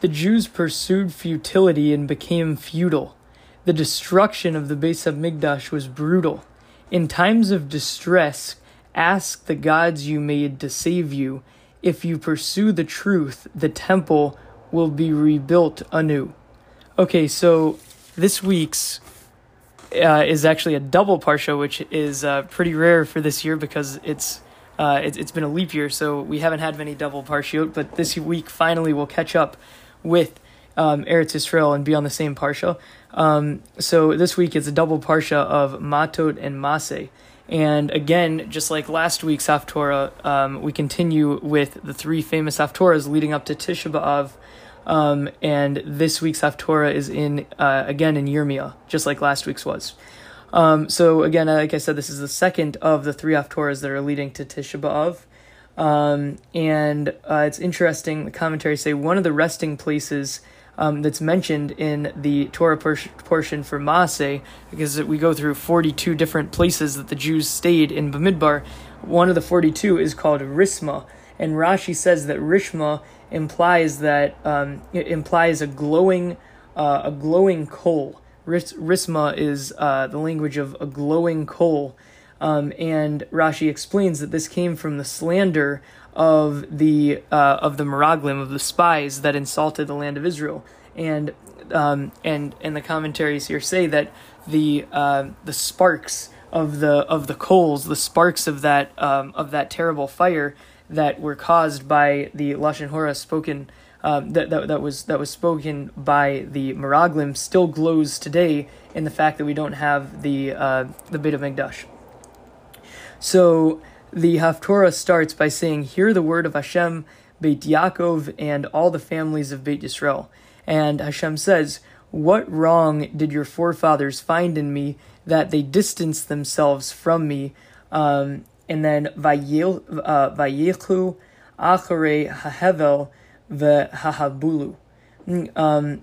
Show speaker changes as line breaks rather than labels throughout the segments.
The Jews pursued futility and became futile. The destruction of the Beis Hamikdash was brutal. In times of distress, ask the gods you made to save you. If you pursue the truth, the temple will be rebuilt anew. Okay, so this week's uh, is actually a double parsha, which is uh, pretty rare for this year because it's uh, it, has been a leap year, so we haven't had many double parshiot. But this week, finally, we'll catch up with um, Eretz Yisrael and be on the same parsha. Um, so this week it's a double parsha of Matot and Masei. And again, just like last week's Haftorah, um, we continue with the three famous Haftorahs leading up to Tisha B'Av. Um, and this week's Haftorah is in, uh, again, in Yirmiyah, just like last week's was. Um, so again, like I said, this is the second of the three Haftorahs that are leading to Tisha B'Av. Um, and uh, it's interesting, the commentaries say one of the resting places um, that's mentioned in the Torah por- portion for Masei, because we go through 42 different places that the Jews stayed in Bamidbar. One of the 42 is called Risma, and Rashi says that Rishma implies that um, it implies a glowing, uh, a glowing coal. Ris- Risma is uh, the language of a glowing coal, um, and Rashi explains that this came from the slander of the uh, of the Miraglim of the spies that insulted the land of Israel, and um, and and the commentaries here say that the uh, the sparks of the of the coals, the sparks of that um, of that terrible fire that were caused by the lashon hora spoken. Um, that, that that was that was spoken by the Meraglim still glows today in the fact that we don't have the uh, the Beit Hamikdash. So the Haftorah starts by saying, Hear the word of Hashem, Beit Yaakov, and all the families of Beit Yisrael. And Hashem says, What wrong did your forefathers find in me that they distanced themselves from me? Um, and then Vayechu uh, Achere Hahevel Vehahabulu. Um,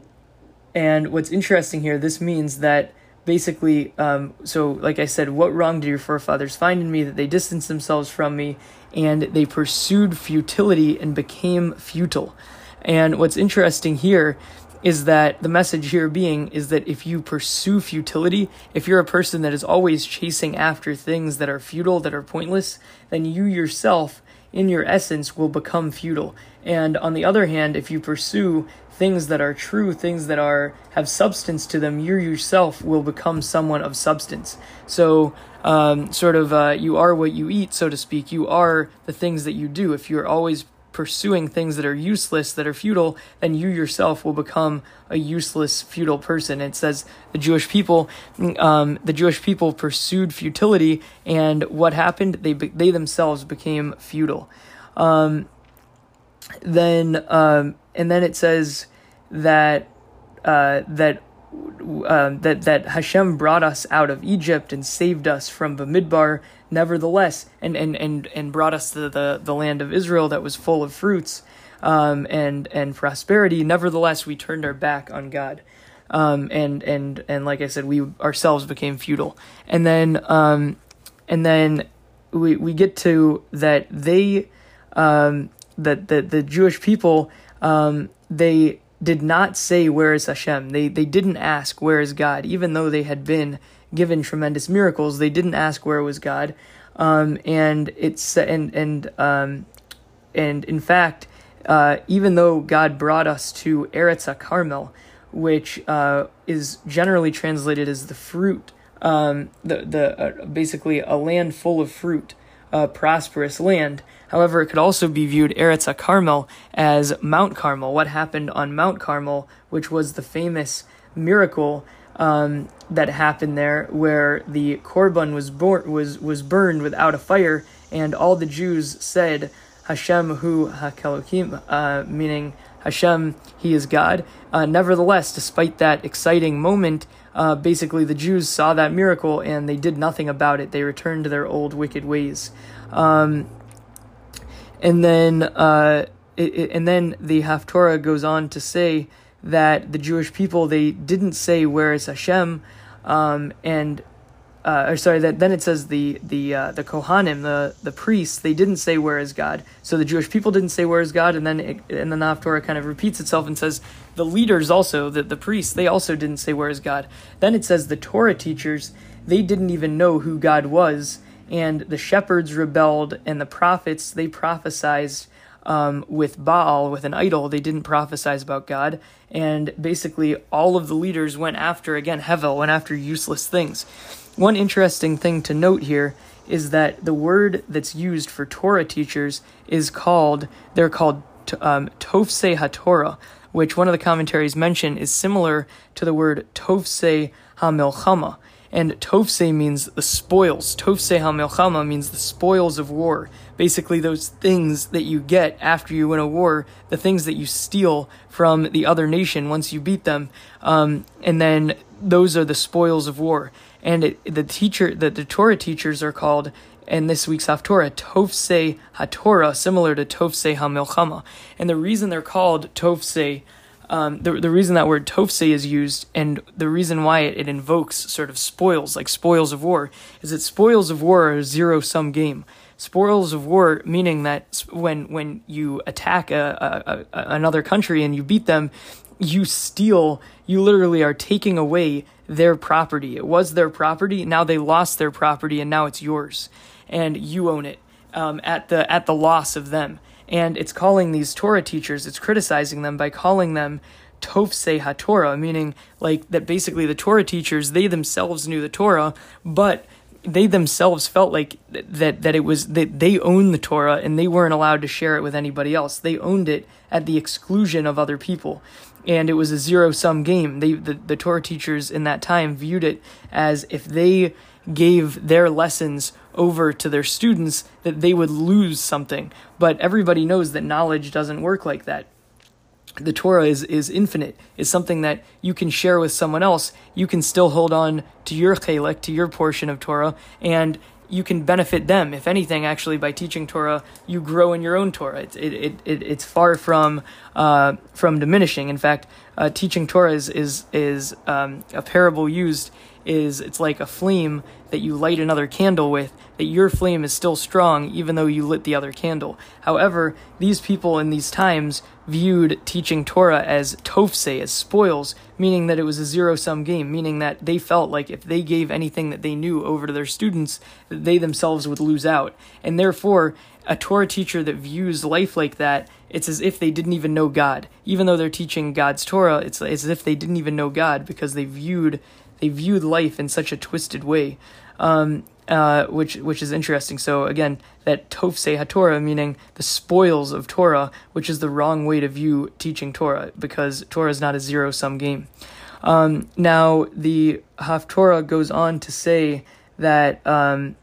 and what's interesting here, this means that basically, um, so like I said, what wrong did your forefathers find in me that they distanced themselves from me and they pursued futility and became futile? And what's interesting here is that the message here being is that if you pursue futility, if you're a person that is always chasing after things that are futile, that are pointless, then you yourself, in your essence, will become futile. And on the other hand, if you pursue things that are true, things that are have substance to them, you yourself will become someone of substance. So, um, sort of, uh, you are what you eat, so to speak. You are the things that you do. If you're always pursuing things that are useless, that are futile, then you yourself will become a useless, futile person. It says the Jewish people, um, the Jewish people pursued futility, and what happened? They they themselves became futile. Um, then um, and then it says that uh, that uh, that that Hashem brought us out of Egypt and saved us from Bamidbar. Nevertheless, and and and and brought us to the the land of Israel that was full of fruits um, and and prosperity. Nevertheless, we turned our back on God. Um, and and and like I said, we ourselves became futile. And then um, and then we we get to that they um, that that the Jewish people um, they did not say where is Hashem. They they didn't ask where is God, even though they had been given tremendous miracles. They didn't ask where was God, um, and it's and and um, and in fact, uh, even though God brought us to Eretz Carmel, which uh, is generally translated as the fruit, um, the the uh, basically a land full of fruit, a prosperous land. However, it could also be viewed Eretz Carmel as Mount Carmel, what happened on Mount Carmel, which was the famous miracle um, that happened there, where the korban was born was was burned without a fire, and all the Jews said, "Hashem hu hakelokim," uh, meaning Hashem, He is God. Uh, nevertheless, despite that exciting moment, uh, basically the Jews saw that miracle and they did nothing about it. They returned to their old wicked ways. Um, and then uh, it, it, and then the Haftorah goes on to say that the Jewish people they didn't say where is Hashem, um, and uh, or sorry, that then it says the the uh, the Kohanim, the the priests, they didn't say where is God. So the Jewish people didn't say where is God, and then it, and then the Haftorah kind of repeats itself and says the leaders also, the the priests, they also didn't say where is God. Then it says the Torah teachers, they didn't even know who God was, and the shepherds rebelled, and the prophets they prophesied um, with Baal, with an idol. They didn't prophesize about God. And basically, all of the leaders went after, again, Hevel, went after useless things. One interesting thing to note here is that the word that's used for Torah teachers is called, they're called um, HaTorah, which one of the commentaries mention is similar to the word Tofse HaMilchama. And Tofse means the spoils. Tofse HaMilchama means the spoils of war basically those things that you get after you win a war, the things that you steal from the other nation once you beat them, um, and then those are the spoils of war. And it, the teacher, the, the Torah teachers are called in this week's Haftorah, Tovse HaTorah, similar to Tovse HaMilchama. And the reason they're called Tovse, um, the, the reason that word Tovse is used, and the reason why it, it invokes sort of spoils, like spoils of war, is that spoils of war are a zero sum game spoils of war, meaning that when when you attack a, a, a, another country and you beat them, you steal. You literally are taking away their property. It was their property. Now they lost their property, and now it's yours, and you own it um, at the at the loss of them. And it's calling these Torah teachers. It's criticizing them by calling them Tofse HaTorah, meaning like that basically the Torah teachers, they themselves knew the Torah, but they themselves felt like that that it was that they owned the Torah and they weren't allowed to share it with anybody else. They owned it at the exclusion of other people. And it was a zero sum game. They the, the Torah teachers in that time viewed it as if they gave their lessons over to their students that they would lose something. But everybody knows that knowledge doesn't work like that the Torah is, is infinite, is something that you can share with someone else. You can still hold on to your chelek, to your portion of Torah, and you can benefit them. If anything, actually, by teaching Torah, you grow in your own Torah. It, it, it, it's far from, uh, from diminishing. In fact, uh, teaching Torah is, is, is um, a parable used is it's like a flame that you light another candle with, that your flame is still strong even though you lit the other candle. However, these people in these times viewed teaching Torah as tofse, as spoils, meaning that it was a zero sum game, meaning that they felt like if they gave anything that they knew over to their students, that they themselves would lose out. And therefore, a Torah teacher that views life like that, it's as if they didn't even know God. Even though they're teaching God's Torah, it's, as if they didn't even know God because they viewed they viewed life in such a twisted way, um, uh, which which is interesting. So again, that tofse haTorah, meaning the spoils of Torah, which is the wrong way to view teaching Torah, because Torah is not a zero sum game. Um, now the Haftorah goes on to say that um,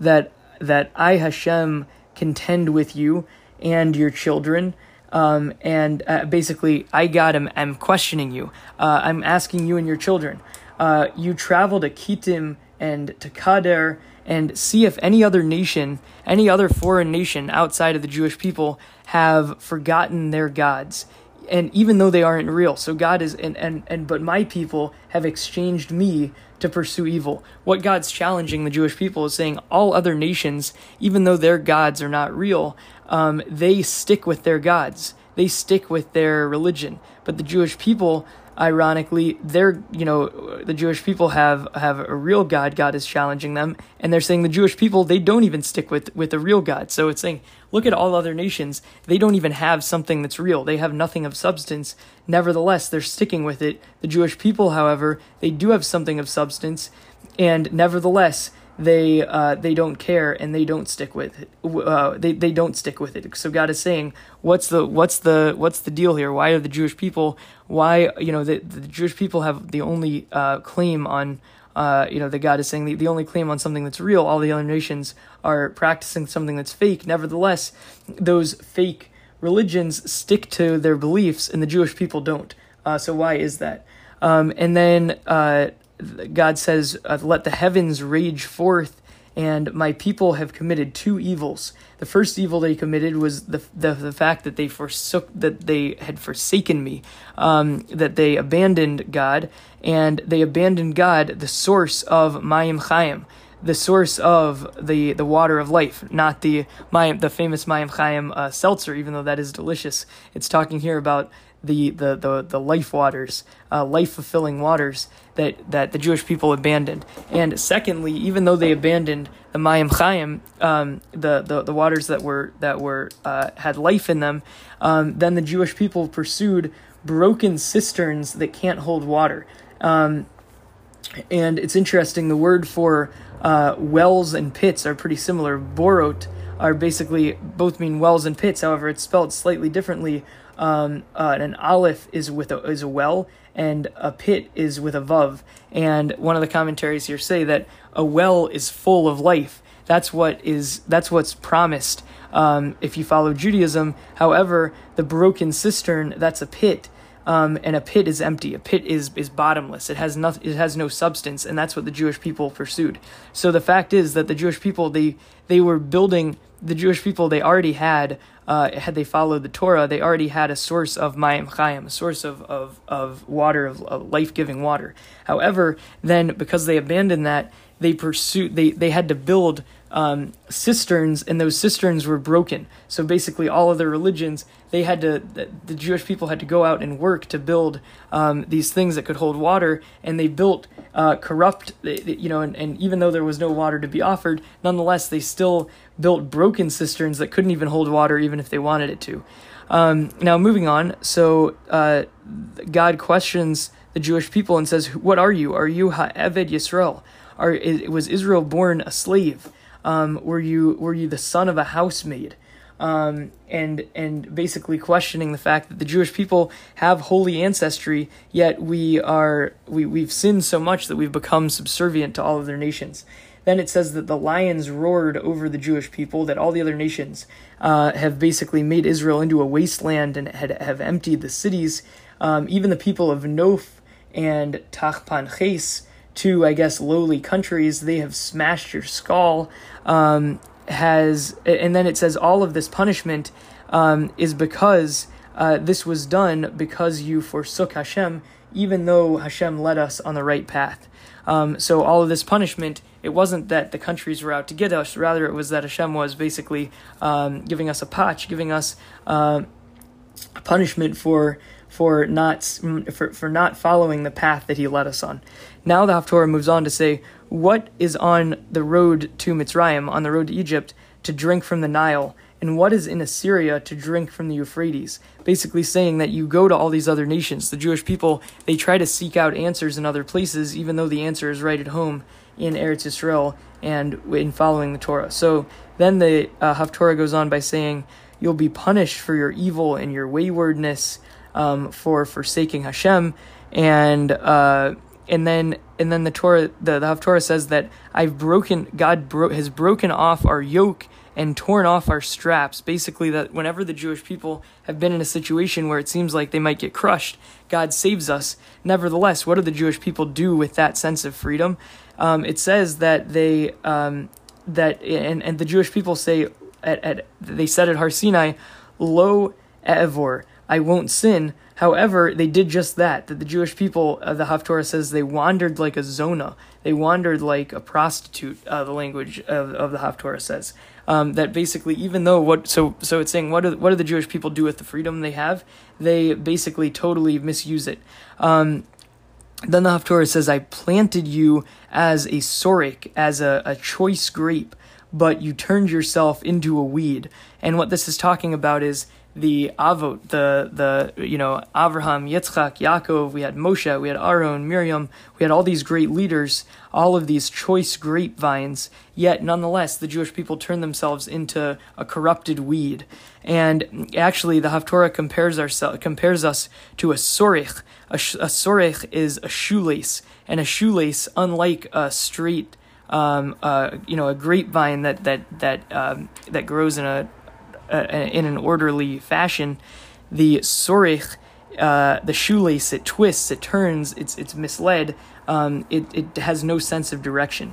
that that I Hashem contend with you and your children um, and uh, basically, I got him. I'm questioning you. Uh, I'm asking you and your children. Uh, you travel to Kittim and to Kedar and see if any other nation, any other foreign nation outside of the Jewish people, have forgotten their gods. And even though they aren't real, so God is, and, and, and but my people have exchanged me to pursue evil. What God's challenging the Jewish people is saying all other nations, even though their gods are not real, um, they stick with their gods. They stick with their religion. But the Jewish people, ironically, they're you know the Jewish people have have a real God. God is challenging them, and they're saying the Jewish people they don't even stick with with a real God. So it's saying look at all other nations. They don't even have something that's real. They have nothing of substance. Nevertheless, they're sticking with it. The Jewish people, however, they do have something of substance, and nevertheless they uh, they don't care and they don't stick with it. Uh, they they don't stick with it. So God is saying, what's the what's the what's the deal here? Why are the Jewish people? Why you know the, the Jewish people have the only uh, claim on. Uh, you know, the God is saying the, the only claim on something that's real. All the other nations are practicing something that's fake. Nevertheless, those fake religions stick to their beliefs, and the Jewish people don't. Uh, so why is that? Um, and then uh, God says, uh, "Let the heavens rage forth and my people have committed two evils. The first evil they committed was the the, the fact that they forsook that they had forsaken me, um, that they abandoned God, and they abandoned God, the source of Mayim Chaim the source of the, the water of life, not the Mayim, the famous Mayim Chaim uh, seltzer, even though that is delicious. It's talking here about the the the, the life waters, uh, life fulfilling waters that that the Jewish people abandoned. And secondly, even though they abandoned the Mayim Chaim, um, the, the the waters that were that were uh, had life in them, um, then the Jewish people pursued broken cisterns that can't hold water. Um, and it's interesting. The word for uh, wells and pits are pretty similar. Borot are basically both mean wells and pits. However, it's spelled slightly differently. Um, uh, an aleph is with a, is a well, and a pit is with a vav. And one of the commentaries here say that a well is full of life. That's what is that's what's promised um, if you follow Judaism. However, the broken cistern that's a pit um, and a pit is empty. A pit is is bottomless. It has nothing. It has no substance, and that's what the Jewish people pursued. So the fact is that the Jewish people they they were building the Jewish people they already had uh, had they followed the Torah they already had a source of Mayim chayim, a source of of of water of, of life giving water. However, then because they abandoned that, they pursued they they had to build um, cisterns, and those cisterns were broken. So basically, all of the religions they had to the Jewish people had to go out and work to build um, these things that could hold water, and they built uh, corrupt, you know, and, and even though there was no water to be offered, nonetheless they still built broken cisterns that couldn't even hold water, even if they wanted it to. Um, now, moving on, so uh, God questions the Jewish people and says, "What are you? Are you Ha'eved Yisrael? Are was Israel born a slave?" Um, were you were you the son of a housemaid? Um, and and basically questioning the fact that the Jewish people have holy ancestry, yet we are we we've sinned so much that we've become subservient to all of their nations. Then it says that the lions roared over the Jewish people, that all the other nations uh, have basically made Israel into a wasteland and had, have emptied the cities. Um, even the people of Noph and Tachpanches to, I guess, lowly countries. They have smashed your skull. Um, has and then it says all of this punishment um, is because uh, this was done because you forsook Hashem, even though Hashem led us on the right path. Um, so all of this punishment, it wasn't that the countries were out to get us. Rather, it was that Hashem was basically um, giving us a patch, giving us uh, punishment for for not for, for not following the path that he led us on. Now the Haftorah moves on to say what is on the road to Mitzrayim, on the road to Egypt, to drink from the Nile, and what is in Assyria to drink from the Euphrates. Basically saying that you go to all these other nations. The Jewish people they try to seek out answers in other places, even though the answer is right at home in Eretz Yisrael and in following the Torah. So then the uh, Haftorah goes on by saying, You'll be punished for your evil and your waywardness um, for forsaking Hashem, and uh, and then and then the Torah the, the Haftorah says that I've broken God bro- has broken off our yoke and torn off our straps. Basically, that whenever the Jewish people have been in a situation where it seems like they might get crushed, God saves us. Nevertheless, what do the Jewish people do with that sense of freedom? Um, it says that they um, that and and the Jewish people say at, at they said at Har Sinai, "Lo evor." I won't sin. However, they did just that. That the Jewish people, uh, the Haftorah says, they wandered like a zona. They wandered like a prostitute. Uh, the language of, of the Haftorah says um, that basically, even though what so so it's saying what do what do the Jewish people do with the freedom they have? They basically totally misuse it. Um, then the Haftorah says, "I planted you as a sorik, as a, a choice grape." But you turned yourself into a weed. And what this is talking about is the Avot, the the you know Avraham, Yitzchak, Yaakov. We had Moshe, we had Aaron, Miriam. We had all these great leaders, all of these choice grapevines. Yet, nonetheless, the Jewish people turned themselves into a corrupted weed. And actually, the Haftorah compares ourselves compares us to a sorich. A, a sorich is a shoelace, and a shoelace, unlike a straight um, uh, you know, a grapevine that that that um, that grows in a uh, in an orderly fashion. The sorich, uh, the shoelace, it twists, it turns, it's it's misled. Um, it it has no sense of direction,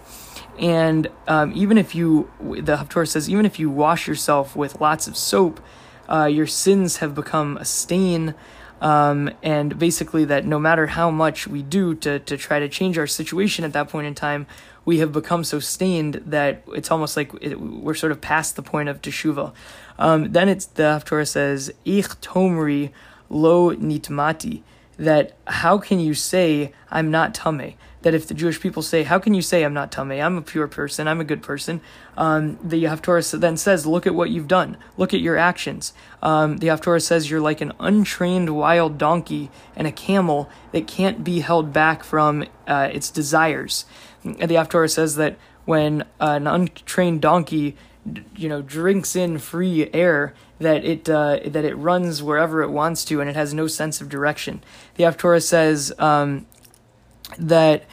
And um, even if you, the Haftorah says, even if you wash yourself with lots of soap, uh, your sins have become a stain. Um, and basically, that no matter how much we do to, to try to change our situation at that point in time, we have become so stained that it's almost like it, we're sort of past the point of teshuva. Um, then it's the Haftorah says, Ich tomri lo nitmati, that how can you say, I'm not tame? That if the Jewish people say, How can you say I'm not Tameh? I'm a pure person, I'm a good person, um, the Haftorah then says, Look at what you've done, look at your actions. Um, the Haftorah says you're like an untrained wild donkey and a camel that can't be held back from uh, its desires. And the Haftorah says that when an untrained donkey you know drinks in free air that it uh, that it runs wherever it wants to and it has no sense of direction. The Haftorah says um, that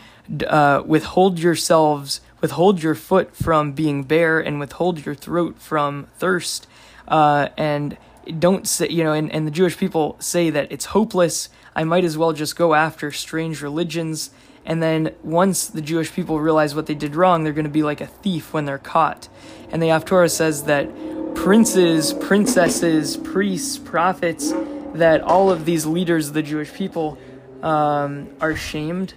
uh, withhold yourselves, withhold your foot from being bare, and withhold your throat from thirst. Uh, and don't say, you know, and, and the Jewish people say that it's hopeless. I might as well just go after strange religions. And then once the Jewish people realize what they did wrong, they're going to be like a thief when they're caught. And the Haftorah says that princes, princesses, priests, prophets, that all of these leaders of the Jewish people um, are shamed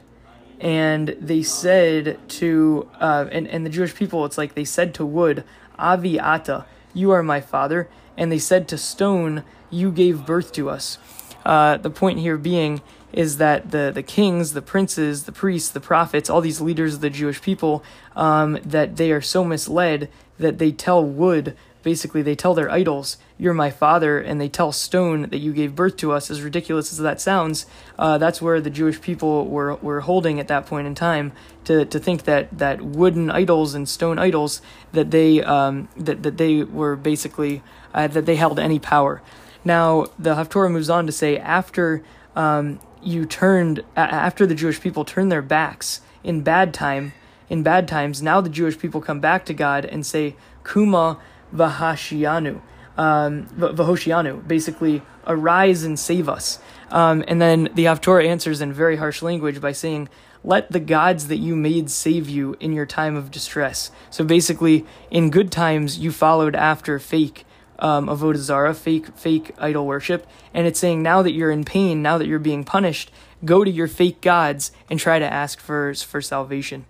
and they said to uh, and, and the jewish people it's like they said to wood avi ata you are my father. And they said to stone you gave birth to us. Uh, the point here being is that the, the kings, the princes, the priests, the prophets, all these leaders of the Jewish people, um, that they are so misled that they tell wood basically they tell their idols you're my father and they tell stone that you gave birth to us as ridiculous as that sounds uh, that's where the jewish people were, were holding at that point in time to, to think that, that wooden idols and stone idols that they um, that, that they were basically uh, that they held any power now the haftorah moves on to say after um, you turned after the jewish people turned their backs in bad time in bad times now the jewish people come back to god and say kuma Vahoshianu. Um, Vahoshianu, basically, arise and save us. Um, and then the Haftorah answers in very harsh language by saying, let the gods that you made save you in your time of distress. So basically, in good times, you followed after fake um, avodah zarah, fake fake idol worship, and it's saying now that you're in pain, now that you're being punished, go to your fake gods and try to ask for for salvation.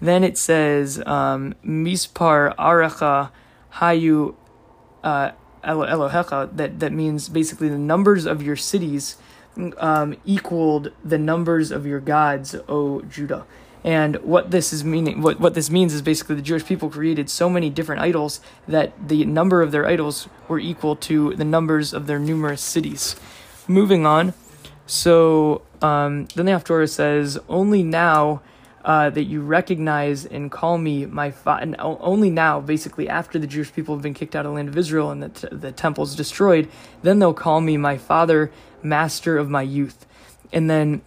Then it says um, mispar aracha Hayu uh, Elohecha, that, that means basically the numbers of your cities um, equaled the numbers of your gods, O Judah. And what this is meaning, what, what this means is basically the Jewish people created so many different idols that the number of their idols were equal to the numbers of their numerous cities. Moving on, so um, then the Haftorah says, Only now uh, that you recognize and call me my father. And only now, basically, after the Jewish people have been kicked out of the land of Israel and the, t- the temple's destroyed, then they'll call me my father, master of my youth. And then,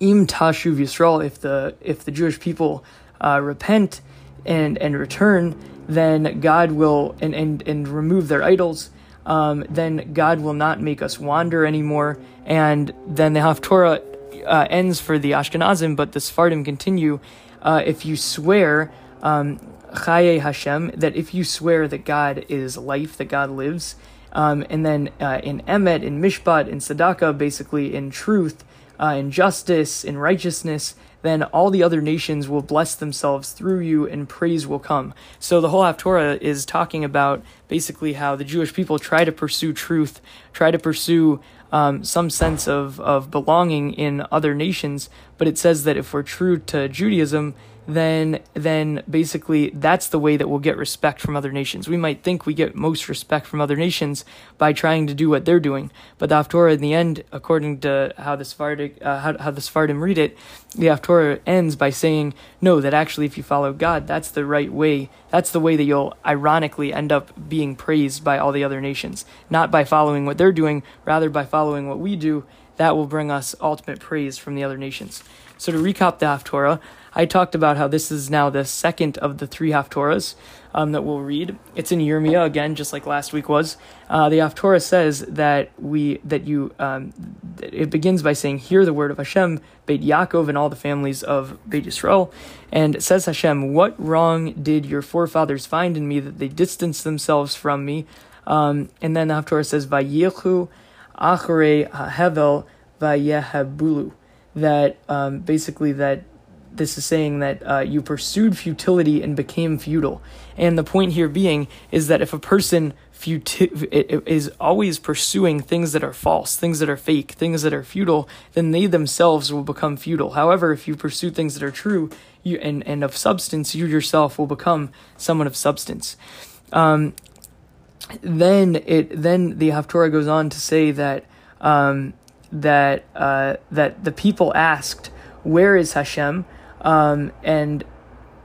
im tashuv Yisrael, if the if the Jewish people uh, repent and and return, then God will and and and remove their idols. Um, then God will not make us wander anymore, and then the Haftorah uh, ends for the Ashkenazim, but the Sephardim continue. Uh, if you swear, um, Chaye Hashem, that if you swear that God is life, that God lives, um, and then uh, in Emet, in Mishpat, in Tzedakah, basically in truth, uh, in justice, in righteousness, then all the other nations will bless themselves through you and praise will come. So the whole Haftorah is talking about basically how the Jewish people try to pursue truth, try to pursue um, some sense of, of belonging in other nations, but it says that if we're true to Judaism, then then basically that's the way that we'll get respect from other nations. We might think we get most respect from other nations by trying to do what they're doing, but the Haftorah in the end, according to how the Sephardic, uh, how, how the Sephardim read it, the Haftorah ends by saying no, that actually if you follow God, that's the right way. That's the way that you'll ironically end up being praised by all the other nations, not by following what they're doing, rather by following what we do that will bring us ultimate praise from the other nations. So to recap the Haftorah, I talked about how this is now the second of the three Haftorahs um, that we'll read. It's in Yirmiyah again, just like last week was. Uh, the Haftorah says that we that you um, it begins by saying, "Hear the word of Hashem, Beit Yaakov, and all the families of Beit Yisrael." And says Hashem, "What wrong did your forefathers find in me that they distanced themselves from me?" Um, and then the Haftorah says, "Vayichu acharei hahevel vayehabulu." That um, basically that this is saying that uh, you pursued futility and became futile. And the point here being is that if a person futi- is always pursuing things that are false, things that are fake, things that are futile, then they themselves will become futile. However, if you pursue things that are true you, and, and of substance, you yourself will become someone of substance. Um, then it then the Haftorah goes on to say that um, that uh, that the people asked, "Where is Hashem?" um, and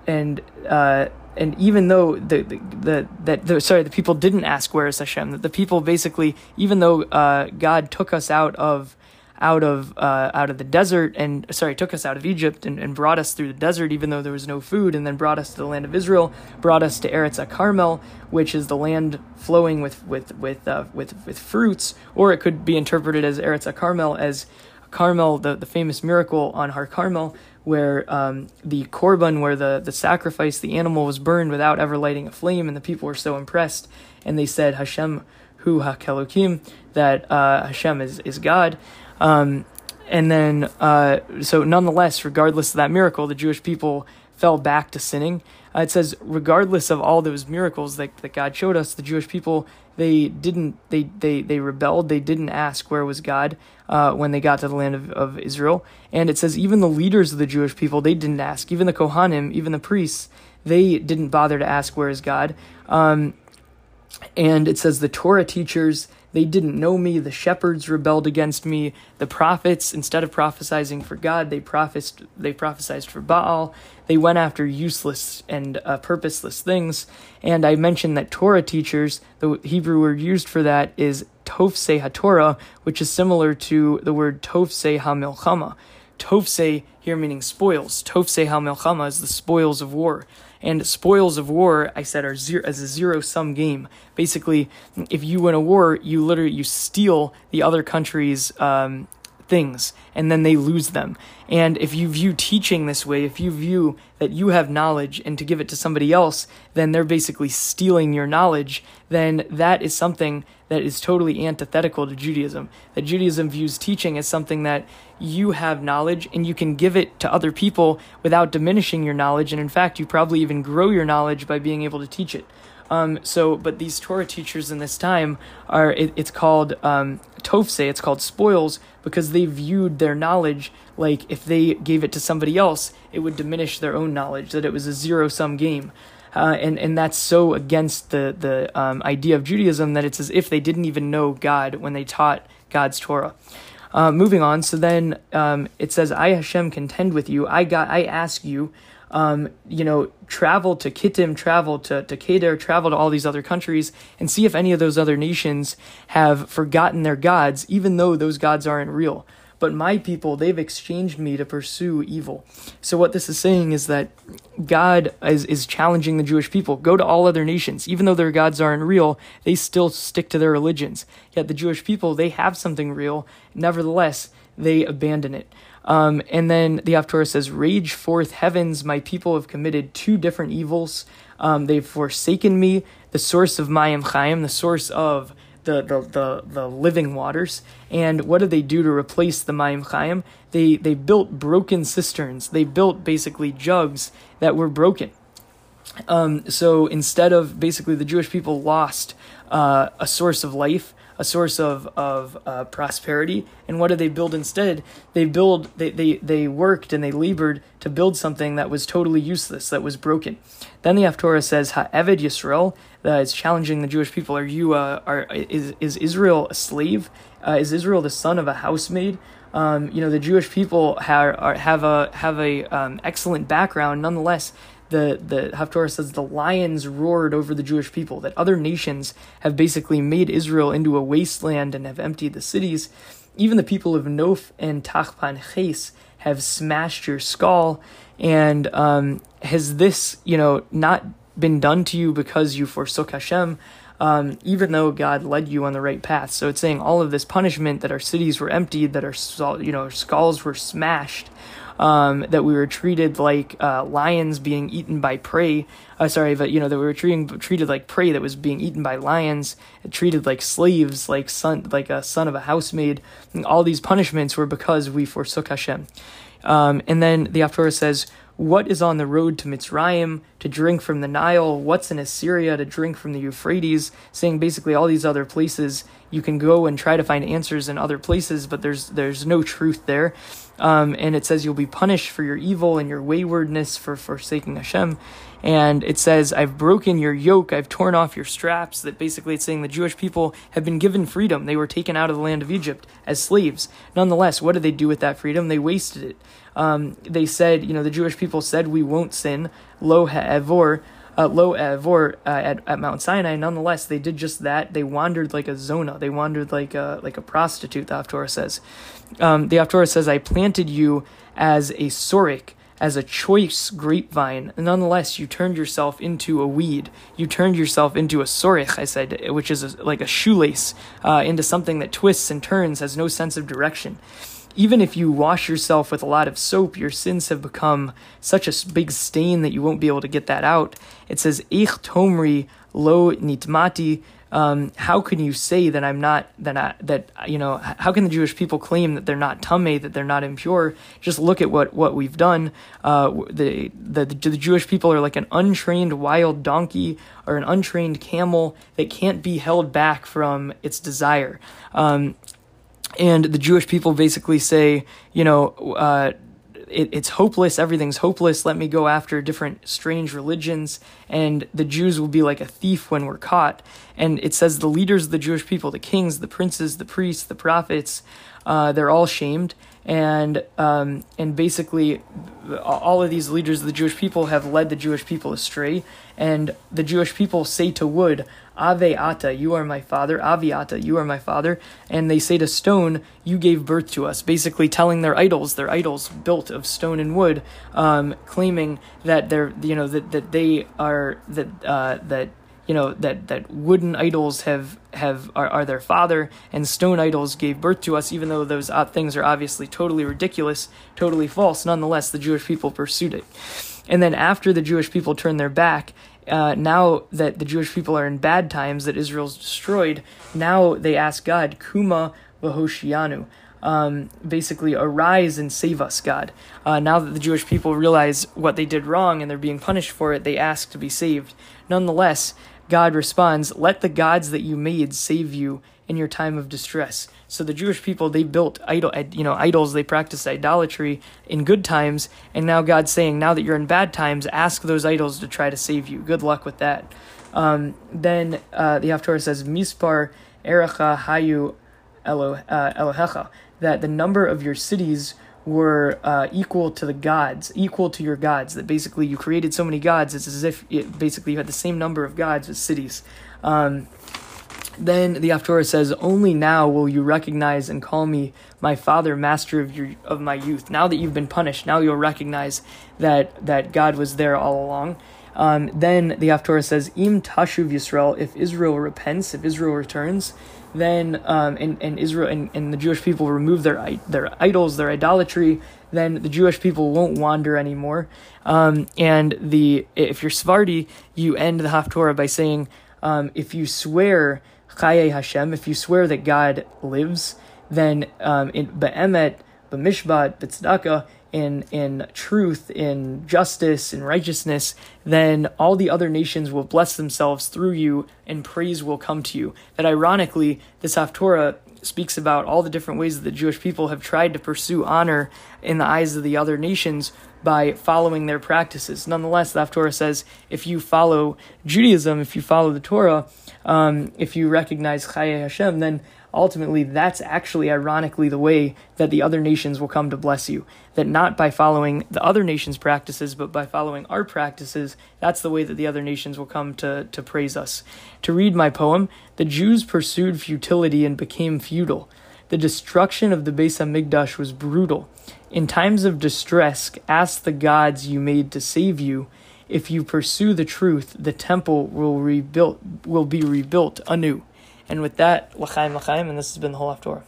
and uh, and even though the, the, the that the, sorry the people didn't ask where is Hashem that the people basically even though uh, God took us out of out of uh, out of the desert and sorry took us out of Egypt and, and brought us through the desert even though there was no food and then brought us to the land of Israel brought us to Eretz Carmel which is the land flowing with with with uh, with with fruits or it could be interpreted as Eretz Carmel as Carmel the, the famous miracle on Har Carmel where um, the korban, where the, the sacrifice, the animal was burned without ever lighting a flame, and the people were so impressed, and they said, Hashem hu hakelokim, that uh, Hashem is, is God. Um, and then, uh, so nonetheless, regardless of that miracle, the Jewish people fell back to sinning. Uh, it says, regardless of all those miracles that, that God showed us, the Jewish people they didn't they they they rebelled. They didn't ask where was God uh, when they got to the land of, of Israel. And it says even the leaders of the Jewish people they didn't ask. Even the Kohanim, even the priests, they didn't bother to ask where is God. Um, and it says the Torah teachers they didn't know me. The shepherds rebelled against me. The prophets, instead of prophesying for God, they prophesied, they prophesied for Baal. They went after useless and uh, purposeless things. And I mentioned that Torah teachers, the Hebrew word used for that is tofse haTorah, which is similar to the word tofse hamilchama. Tofse here meaning spoils. Tofse hamilchama is the spoils of war. And spoils of war, I said, are zero, as a zero sum game. Basically, if you win a war, you literally you steal the other country's um, things and then they lose them. And if you view teaching this way, if you view that you have knowledge and to give it to somebody else, then they're basically stealing your knowledge, then that is something that is totally antithetical to Judaism. That Judaism views teaching as something that you have knowledge and you can give it to other people without diminishing your knowledge. And in fact, you probably even grow your knowledge by being able to teach it. Um, so, but these Torah teachers in this time are, it, it's called um, tofse, it's called spoils, because they viewed their knowledge like if they gave it to somebody else, it would diminish their own knowledge, that it was a zero sum game. Uh, and and that's so against the the um, idea of Judaism that it's as if they didn't even know God when they taught God's Torah. Uh, moving on, so then um, it says, "I Hashem contend with you. I got. I ask you." Um, you know, travel to Kittim, travel to, to Kedar, travel to all these other countries, and see if any of those other nations have forgotten their gods, even though those gods aren't real but my people, they've exchanged me to pursue evil. So, what this is saying is that God is, is challenging the Jewish people go to all other nations. Even though their gods aren't real, they still stick to their religions. Yet, the Jewish people, they have something real. Nevertheless, they abandon it. Um, and then the Haftorah says, Rage forth heavens, my people have committed two different evils. Um, they've forsaken me, the source of Mayim Chaim, the source of the, the, the, the living waters. And what did they do to replace the Mayim Chaim? They, they built broken cisterns. They built basically jugs that were broken. Um, so instead of basically the Jewish people lost uh, a source of life, a source of of uh, prosperity. And what did they build instead? They build they, they they worked and they labored to build something that was totally useless, that was broken. Then the Haftorah says, "Ha'eved Yisrael," that is challenging the Jewish people. Are you uh, are is is Israel a slave? Uh, is Israel the son of a housemaid? Um, you know, the Jewish people have are, have a have a um, excellent background. Nonetheless, the the Haftorah says the lions roared over the Jewish people, that other nations have basically made Israel into a wasteland and have emptied the cities. even the people of Nof and Tachpan Ches have smashed your skull. And um, has this, you know, not been done to you because you forsook Hashem? Um, even though God led you on the right path. So it's saying all of this punishment that our cities were emptied, that our you know skulls were smashed, um, that we were treated like uh, lions being eaten by prey. Uh, sorry, but you know that we were treating, treated like prey that was being eaten by lions, treated like slaves, like son, like a son of a housemaid. And all these punishments were because we forsook Hashem. Um, and then the Haftorah says, what is on the road to Mitzrayim to drink from the Nile? What's in Assyria to drink from the Euphrates? Saying basically all these other places you can go and try to find answers in other places, but there's there's no truth there. Um, and it says you'll be punished for your evil and your waywardness for forsaking Hashem. And it says, I've broken your yoke, I've torn off your straps. That basically it's saying the Jewish people have been given freedom. They were taken out of the land of Egypt as slaves. Nonetheless, what did they do with that freedom? They wasted it. Um, they said, you know, the Jewish people said, we won't sin, lo ha'evor, uh, lo evor uh, at, at Mount Sinai. Nonetheless, they did just that. They wandered like a zona. They wandered like a like a prostitute. The Haftorah says. Um, the Haftorah says, "I planted you as a sorik." As a choice grapevine, nonetheless, you turned yourself into a weed. You turned yourself into a sorich, I said, which is a, like a shoelace, uh, into something that twists and turns, has no sense of direction even if you wash yourself with a lot of soap, your sins have become such a big stain that you won't be able to get that out. It says, Ich tomri lo nitmati. Um, how can you say that I'm not that I, that you know? How can the Jewish people claim that they're not tame, that they're not impure? Just look at what what we've done. Uh, the, the the Jewish people are like an untrained wild donkey or an untrained camel that can't be held back from its desire. Um, and the Jewish people basically say, you know, uh, it, it's hopeless, everything's hopeless, let me go after different strange religions, and the Jews will be like a thief when we're caught. And it says the leaders of the Jewish people, the kings, the princes, the priests, the prophets, uh, they're all shamed. And um, and basically, all of these leaders of the Jewish people have led the Jewish people astray. And the Jewish people say to wood, Ave Ata, you are my father. Aviata, you are my father. And they say to stone, you gave birth to us. Basically, telling their idols, their idols built of stone and wood, um, claiming that they're, you know, that, that they are, that, uh, that, you know, that, that wooden idols have, have, are, are their father and stone idols gave birth to us, even though those things are obviously totally ridiculous, totally false. Nonetheless, the Jewish people pursued it. And then after the Jewish people turned their back uh, now that the Jewish people are in bad times, that Israel's destroyed, now they ask God, Kuma Vahoshianu. Um, basically, arise and save us, God. Uh, now that the Jewish people realize what they did wrong and they're being punished for it, they ask to be saved. Nonetheless, God responds, Let the gods that you made save you in your time of distress. So the Jewish people they built idol, you know, idols. They practiced idolatry in good times, and now God's saying, now that you're in bad times, ask those idols to try to save you. Good luck with that. Um, then uh, the Haftorah says, Mispar Erecha Hayu uh, Elohecha, that the number of your cities were uh, equal to the gods, equal to your gods. That basically you created so many gods, it's as if it, basically you had the same number of gods as cities. Um, then the Haftorah says, Only now will you recognize and call me my father, master of your of my youth. Now that you've been punished, now you'll recognize that that God was there all along. Um, then the Haftorah says, Im tashuv Yisrael, if Israel repents, if Israel returns, then um, and, and Israel and, and the Jewish people remove their their idols, their idolatry, then the Jewish people won't wander anymore. Um, and the if you're Sephardi, you end the Haftorah by saying, um, if you swear Chaye Hashem, if you swear that God lives, then um, in Be'emet, B'mishpat, B'tzedakah, in in truth, in justice, in righteousness, then all the other nations will bless themselves through you, and praise will come to you. That ironically, this Haftorah speaks about all the different ways that the Jewish people have tried to pursue honor in the eyes of the other nations by following their practices. Nonetheless, the Haftorah says if you follow Judaism, if you follow the Torah, um, if you recognize Chaye Hashem, then ultimately that's actually ironically the way that the other nations will come to bless you. That not by following the other nations' practices, but by following our practices, that's the way that the other nations will come to, to praise us. To read my poem, the Jews pursued futility and became futile. The destruction of the Beis Hamikdash was brutal. In times of distress, ask the gods you made to save you. If you pursue the truth, the temple will rebuilt will be rebuilt anew. And with that, l'chaim l'chaim, and this has been the whole after.